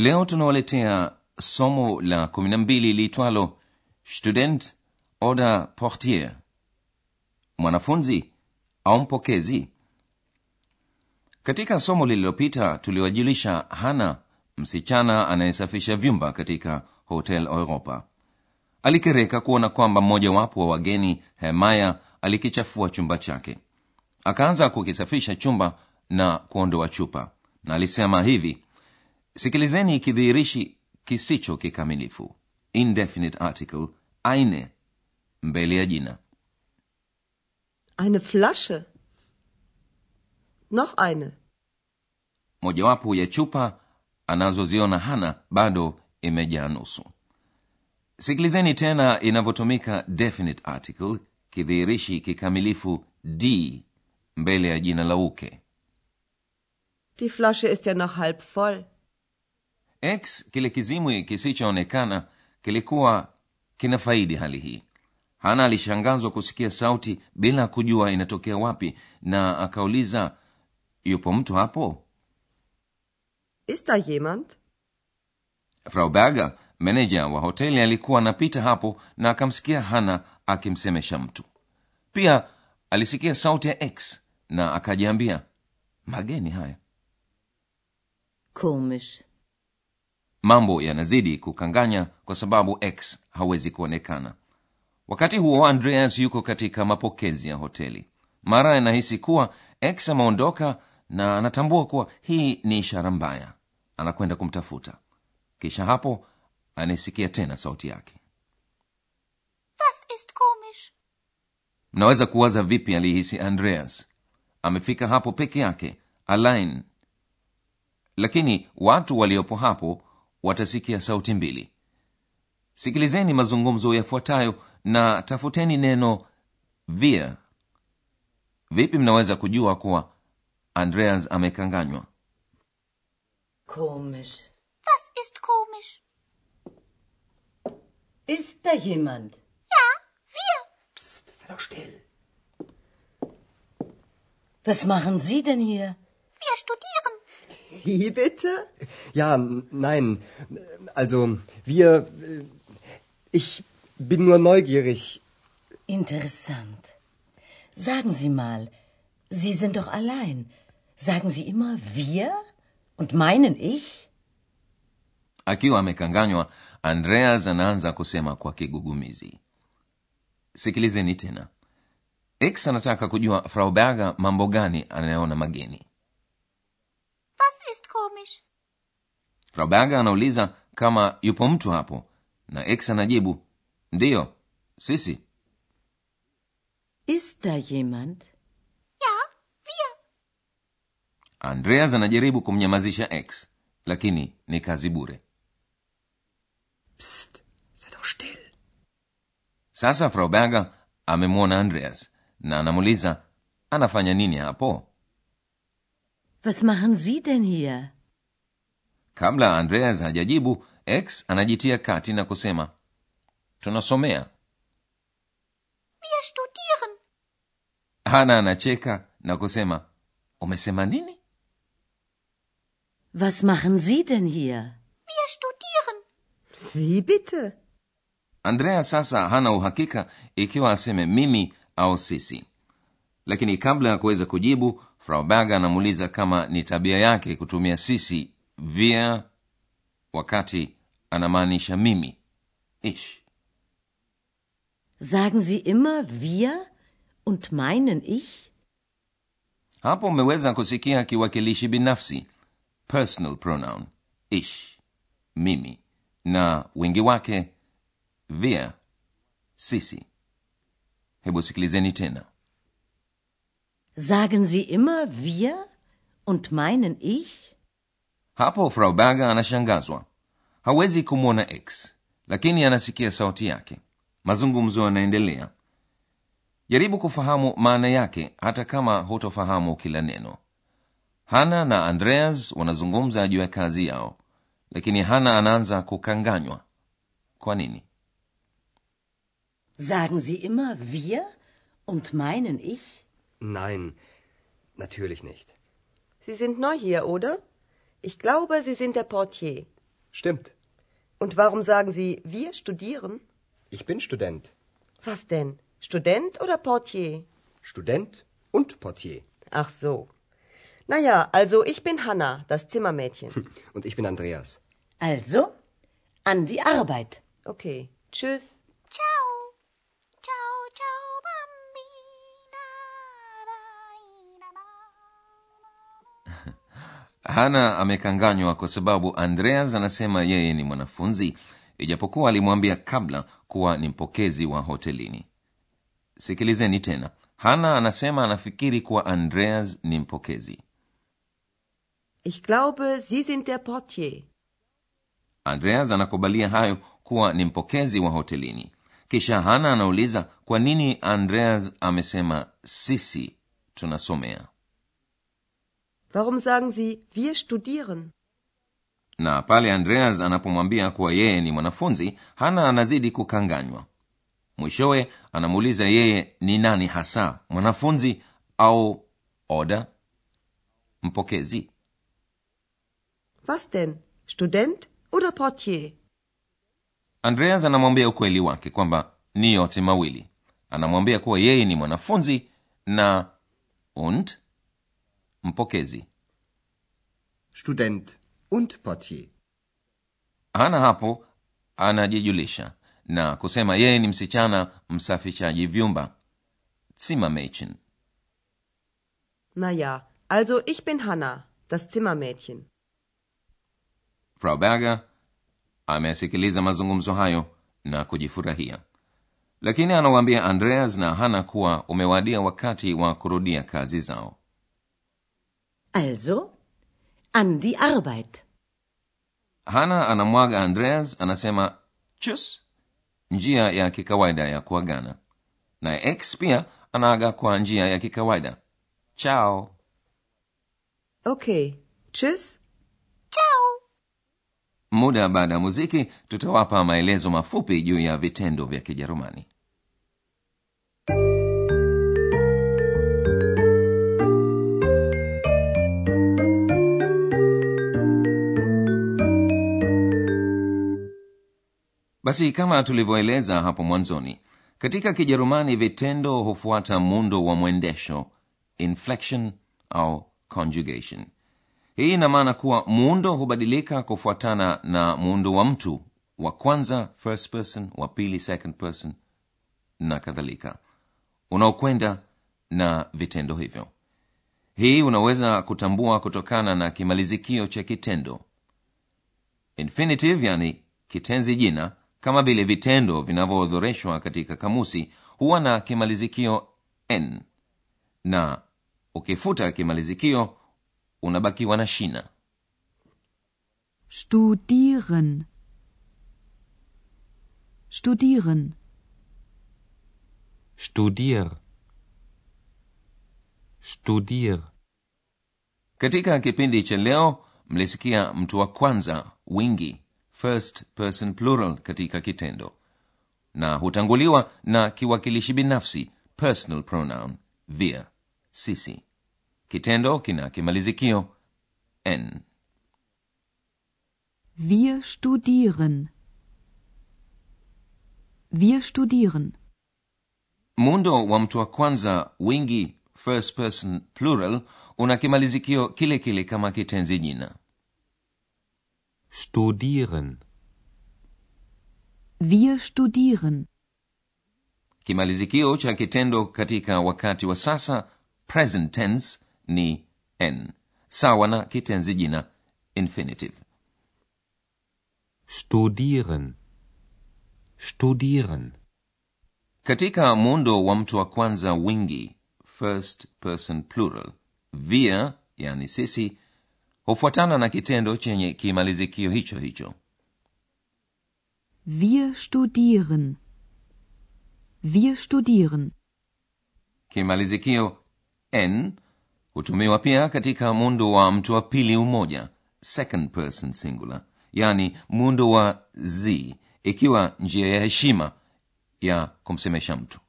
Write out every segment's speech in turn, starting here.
leo tunawaletea somo la 12 liitwalo student oder portier. Mwanafunzi au mpokezi? Katika somo lililopita tuliwajulisha hana msichana anayesafisha vyumba katika hotel europa. Alikereka kuona kwamba mmojawapo wa wageni hemaya alikichafua chumba chake. Akaanza kukisafisha chumba na kuondoa chupa. Na alisema hivi sikilizeni kidhihirishi kisicho kikamilifu indefinite article eine mbele ya jina Eine Flasche. Noch eine. mojawapo ya chupa anazoziona hana bado imejaa nusu sikilizeni tena inavyotumika definite article kidhihirishi kikamilifu d mbele ya jina la uke Die Flasche ist ja noch halb voll. X kile kizimwi kisichoonekana kilikuwa kinafaidi hali hii hana alishangazwa kusikia sauti bila kujua inatokea wapi na akauliza yupo mtu hapo Ist da jemand? frau berger meneja wa hoteli alikuwa anapita hapo na akamsikia hana akimsemesha mtu pia alisikia sauti ya x na akajiambia mageni haya Komisch. Mambo yanazidi kukanganya kwa sababu x hawezi kuonekana. Wakati huo andreas yuko katika mapokezi ya hoteli. Mara anahisi kuwa x ameondoka na anatambua kuwa hii ni ishara mbaya. Anakwenda kumtafuta. Kisha hapo anaisikia tena sauti yake. Das ist komisch. mnaweza kuwaza vipi alihisi andreas? Amefika hapo peke yake alain lakini watu waliopo hapo watasikia sauti mbili sikilizeni mazungumzo yafuatayo na tafuteni neno wir vipi mnaweza kujua kuwa andreas amekanganywa Komisch. Das ist komisch. Ist da jemand? Ja, wir. Psst, sei doch still. Was machen Sie denn hier? Wir studieren. Wie bitte? ja, nein, also wir, äh, ich bin nur neugierig. Interessant. Sagen Sie mal, Sie sind doch allein. Sagen Sie immer wir und meinen ich? akiwa amekanganywa andreas anaanza kusema kwa kigugumizi sikilizeni tena x anataka kujua frau berger mambo gani anayoona mageni Was ist komisch? Frau berger anauliza kama yupo mtu hapo na x anajibu ndiyo sisi Ist da jemand? Ja, wir. andreas anajaribu kumnyamazisha x lakini ni kazi bure Psst, sei doch still. sasa frau berger amemwona andreas na anamuuliza anafanya nini hapo Was machen Sie denn hier? Kabla andreas hajajibu x anajitia kati na kusema tunasomea Wir studieren. hana anacheka na kusema umesema nini Was machen Sie denn hier? Wir studieren. Wie bitte? andrea sasa hana uhakika ikiwa aseme mimi au sisi lakini kabla ya kuweza kujibu frau berger anamuuliza kama ni tabia yake kutumia sisi wir wakati anamaanisha mimi ich Sagen Sie immer wir und meinen ich? hapo umeweza kusikia kiwakilishi binafsi personal pronoun ich mimi na wingi wake wir sisi hebu sikilizeni tena Sagen Sie immer wir und meinen ich? Hapo fraubaga anashangazwa hawezi kumwona x lakini anasikia sauti yake mazungumzo yanaendelea jaribu kufahamu maana yake hata kama hutofahamu kila neno hana na andreas wanazungumza juu ya kazi yao lakini hana anaanza kukanganywa kwa nini Sagen Sie immer wir und meinen ich? Nein, natürlich nicht. Sie sind neu hier, oder? Ich glaube, Sie sind der Portier. Stimmt. Und warum sagen Sie, wir studieren? Ich bin Student. Was denn? Student oder Portier? Student und Portier. Ach so. Naja, also ich bin Hanna, das Zimmermädchen. Und ich bin Andreas. Also, an die Arbeit. Okay. Tschüss. Hana amekanganywa kwa sababu andreas anasema yeye ni mwanafunzi ijapokuwa alimwambia kabla kuwa ni mpokezi wa hotelini. Sikilizeni tena. Hana anasema anafikiri kuwa andreas ni mpokezi. Ich glaube, Sie sind der Portier. andreas anakubalia hayo kuwa ni mpokezi wa hotelini. Kisha hana anauliza kwa nini andreas amesema sisi tunasomea Warum sagen Sie, wir studieren? na pale andreas anapomwambia kuwa yeye ni mwanafunzi hana anazidi kukanganywa mwishowe anamuuliza yeye ni nani hasa mwanafunzi au oda mpokezi Was denn? Student oder Portier? andreas anamwambia ukweli wake kwamba ni yote mawili anamwambia kuwa yeye ni mwanafunzi na und mpokezi. Student und Portier. hana hapo anajijulisha na kusema yeye ni msichana msafishaji vyumba. Zimmermädchen. Naja, also ich bin Hanna, das Zimmermädchen. frau berger amesikiliza mazungumzo hayo na kujifurahia. Lakini anawaambia andreas na hana kuwa umewadia wakati wa kurudia kazi zao Also, an die Arbeit. hana anamwaga andreas anasema chus njia ya kikawaida ya kuagana Na x pia anaaga kwa njia ya kikawaida chao Okay. chus. Chao. muda baada ya muziki tutawapa maelezo mafupi juu ya vitendo vya kijerumani basi kama tulivyoeleza hapo mwanzoni katika kijerumani vitendo hufuata muundo wa mwendesho inflection au conjugation. Hii ina maana kuwa muundo hubadilika kufuatana na muundo wa mtu wa kwanza first person wa pili second person na kadhalika. Unaokwenda na vitendo hivyo. Hii unaweza kutambua kutokana na kimalizikio cha kitendo. Infinitive yani kitenzi jina kama vile vitendo vinavyoorodhoreshwa katika kamusi huwa na kimalizikio n na ukifuta kimalizikio unabakiwa na shina Studieren. Studieren. Studier. Studier. katika kipindi cha leo mlisikia mtu wa kwanza wingi first person plural katika kitendo na hutanguliwa na kiwakilishi binafsi personal pronoun via sisi kitendo kina kimalizikio n Wir studieren. Wir studieren. muundo wa mtu wa kwanza wingi first person plural una kimalizikio kile kile kama kitenzi jina Studieren. Wir studieren. kimalizikio cha kitendo katika wakati wa sasa present tense ni n sawa na kitenzi jina infinitive Studieren. Studieren. katika muundo wa mtu wa kwanza wingi first person plural wir yani sisi hufuatana na kitendo chenye kimalizikio hicho hicho Wir studieren. Wir studieren. kimalizikio n hutumiwa pia katika muundo wa mtu wa pili umoja second person singular yani muundo wa z ikiwa njia ya heshima ya kumsemesha mtu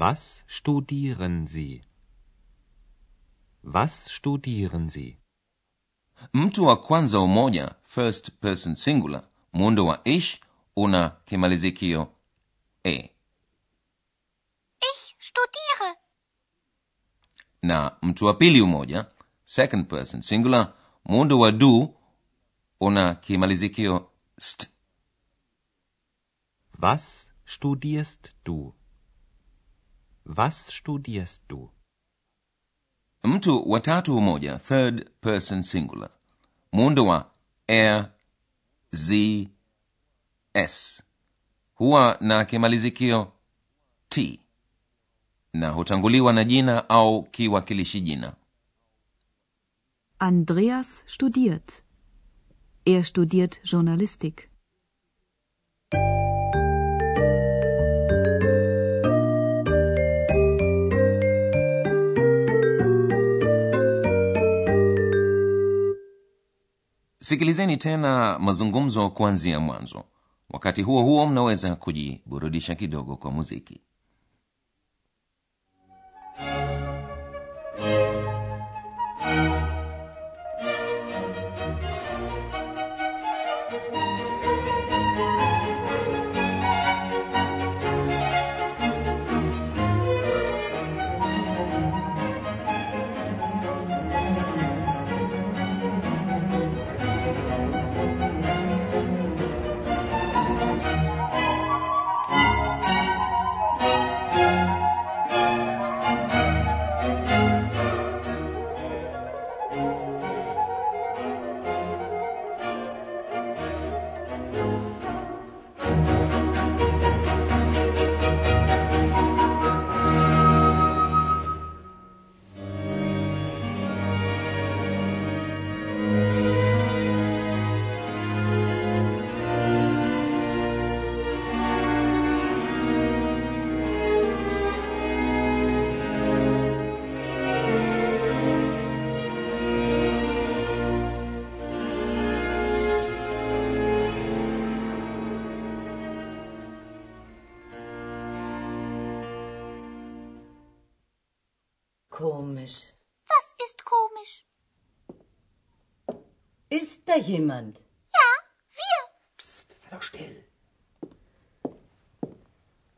Was studieren Sie? Was studieren Sie? mtu wa kwanza umoja first person singular muundo wa ish una kimalizikio e Ich studiere. na mtu wa pili umoja second person singular muundo wa du una kimalizikio st Was studierst du? Was studierst du? Mtu wa tatu umoja third person singular muundo wa er z s huwa na kimalizikio t na hutanguliwa na jina au kiwakilishi jina Andreas studiert. Er studiert Journalistik. Sikilizeni tena mazungumzo kuanzia mwanzo. Wakati huo huo mnaweza kujiburudisha kidogo kwa muziki Komisch. Was ist komisch? Ist da jemand? Ja, wir. Psst, sei doch still.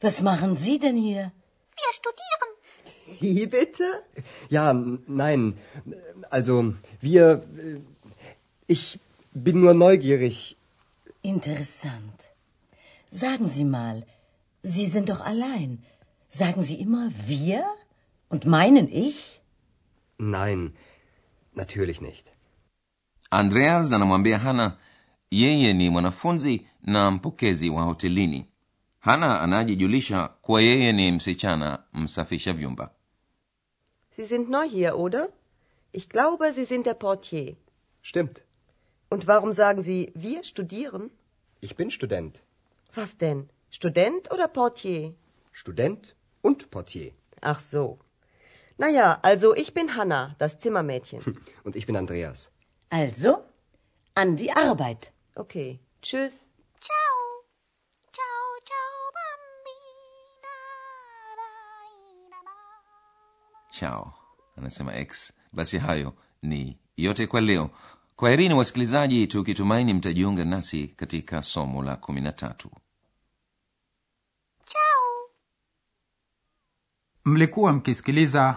Was machen Sie denn hier? Wir studieren. Wie bitte? Ja, nein. Also, wir. äh, Ich bin nur neugierig. Interessant. Sagen Sie mal, Sie sind doch allein. Sagen Sie immer wir und meinen ich? Nein, natürlich nicht. andreas anamwambia hana yeye ni mwanafunzi na mpokezi wa hotelini hana anajijulisha kuwa yeye ni msichana msafisha vyumba Sie sind neu hier, oder? Ich glaube, Sie sind der Portier. Stimmt. Und warum sagen Sie, wir studieren? Ich bin Student. Was denn? Student oder Portier? Student und Portier. Ach so. Naja, also ich bin Hanna, das Zimmermädchen. Und ich bin Andreas. Also, an die Arbeit. Okay. Tschüss. Ciao. Ciao, ciao, bambina. Da, da, da. chao anasema x basi hayo ni yote kwa leo kwaherini wasikilizaji tukitumaini mtajiunga nasi katika somo la kumi na tatu Ciao. mlikuwa mkisikiliza